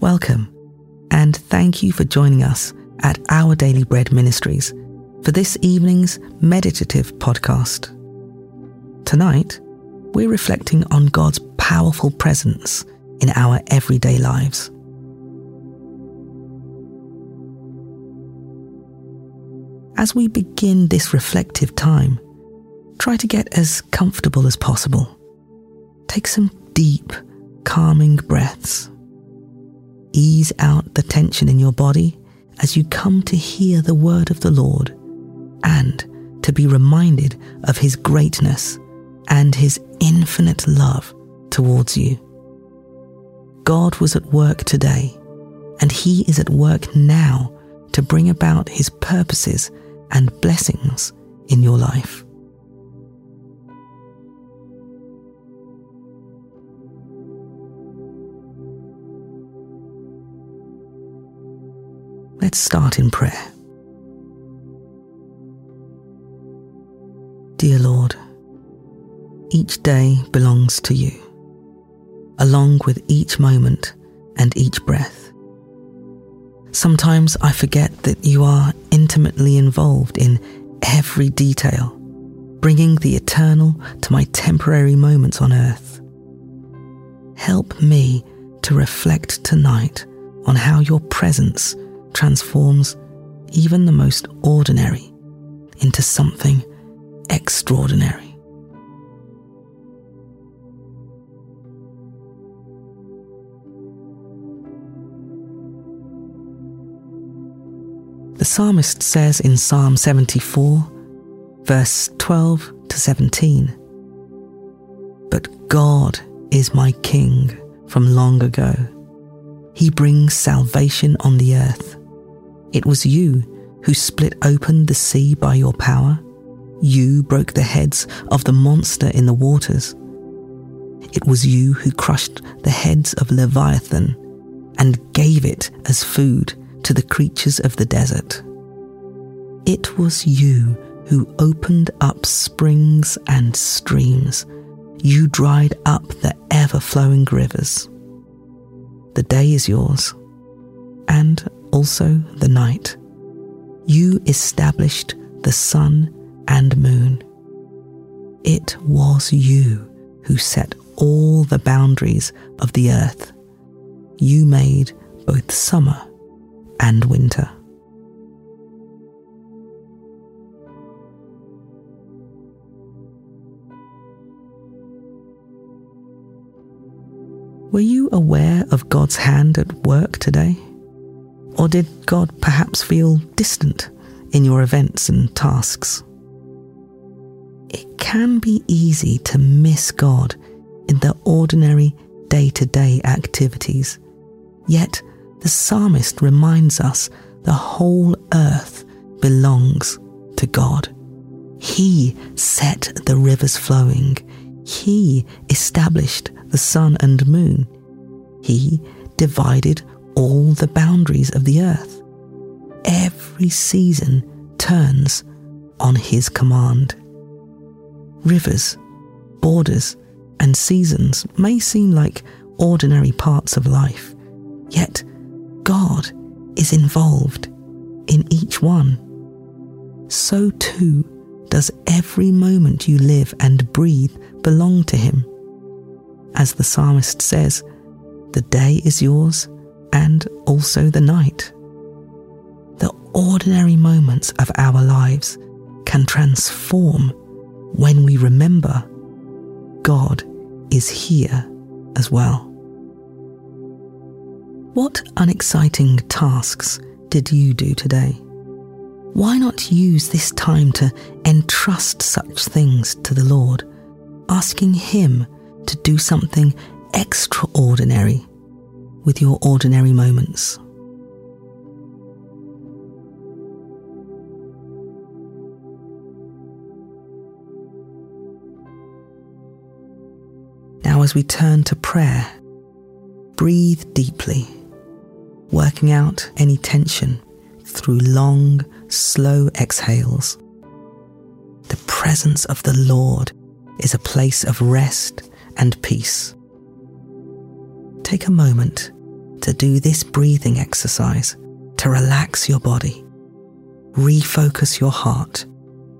Welcome, and thank you for joining us at Our Daily Bread Ministries for this evening's meditative podcast. Tonight, we're reflecting on God's powerful presence in our everyday lives. As we begin this reflective time, try to get as comfortable as possible. Take some deep, calming breaths. Ease out the tension in your body as you come to hear the word of the Lord and to be reminded of his greatness and his infinite love towards you. God was at work today, and he is at work now to bring about his purposes and blessings in your life. Let's start in prayer. Dear Lord, each day belongs to you, along with each moment and each breath. Sometimes I forget that you are intimately involved in every detail, bringing the eternal to my temporary moments on earth. Help me to reflect tonight on how your presence transforms even the most ordinary into something extraordinary. The psalmist says in Psalm 74, verse 12 to 17, But God is my King from long ago. He brings salvation on the earth. It was you who split open the sea by your power. You broke the heads of the monster in the waters. It was you who crushed the heads of Leviathan and gave it as food to the creatures of the desert. It was you who opened up springs and streams. You dried up the ever flowing rivers. The day is yours, and also the night. You established the sun and moon. It was you who set all the boundaries of the earth. You made both summer and winter. Were you aware of God's hand at work today? Or did God perhaps feel distant in your events and tasks? It can be easy to miss God in the ordinary day to day activities, yet the psalmist reminds us the whole earth belongs to God. He set the rivers flowing. He established the sun and moon. He divided all the boundaries of the earth. Every season turns on His command. Rivers, borders, and seasons may seem like ordinary parts of life, yet God is involved in each one. So too does every moment you live and breathe belong to Him. As the psalmist says, the day is yours and also the night. The ordinary moments of our lives can transform when we remember God is here as well. What unexciting tasks did you do today? Why not use this time to entrust such things to the Lord, asking Him to do something extraordinary with your ordinary moments? Now, as we turn to prayer, breathe deeply working out any tension through long, slow exhales. The presence of the Lord is a place of rest and peace. Take a moment to do this breathing exercise to relax your body, refocus your heart,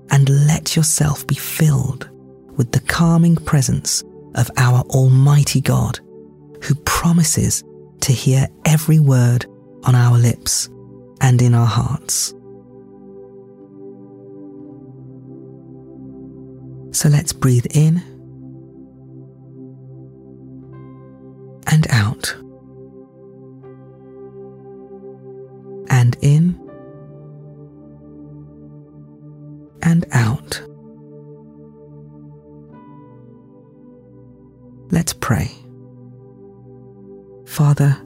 and let yourself be filled with the calming presence of our Almighty God, who promises to hear every word on our lips and in our hearts. So let's breathe in Let's pray. Father,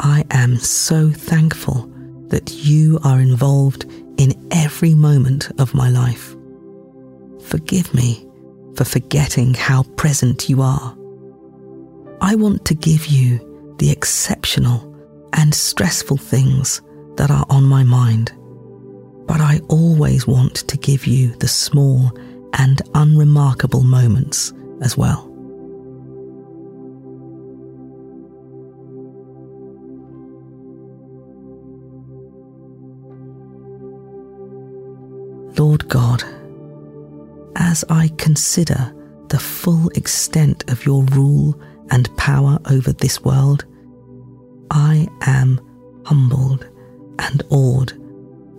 I am so thankful that you are involved in every moment of my life. Forgive me for forgetting how present you are. I want to give you the exceptional and stressful things that are on my mind, but I always want to give you the small and unremarkable moments as well. God, as I consider the full extent of your rule and power over this world, I am humbled and awed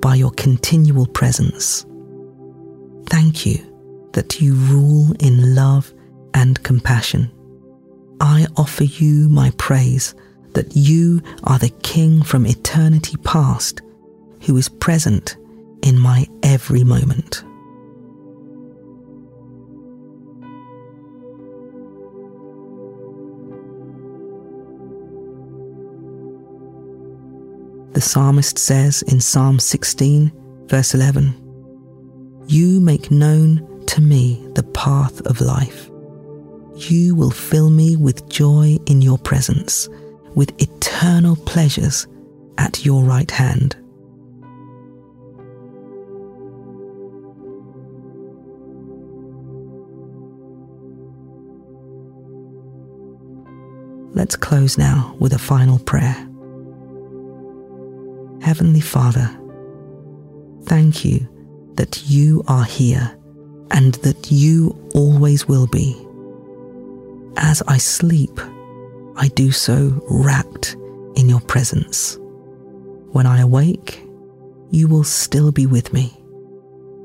by your continual presence. Thank you that you rule in love and compassion. I offer you my praise that you are the King from eternity past who is present in my every moment. The psalmist says in Psalm 16, verse 11, You make known to me the path of life. You will fill me with joy in your presence, with eternal pleasures at your right hand. Let's close now with a final prayer. Heavenly Father, thank you that you are here and that you always will be. As I sleep, I do so wrapped in your presence. When I awake, you will still be with me,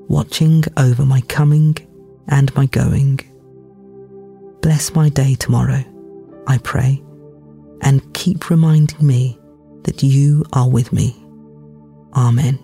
watching over my coming and my going. Bless my day tomorrow I pray, and keep reminding me that you are with me. Amen.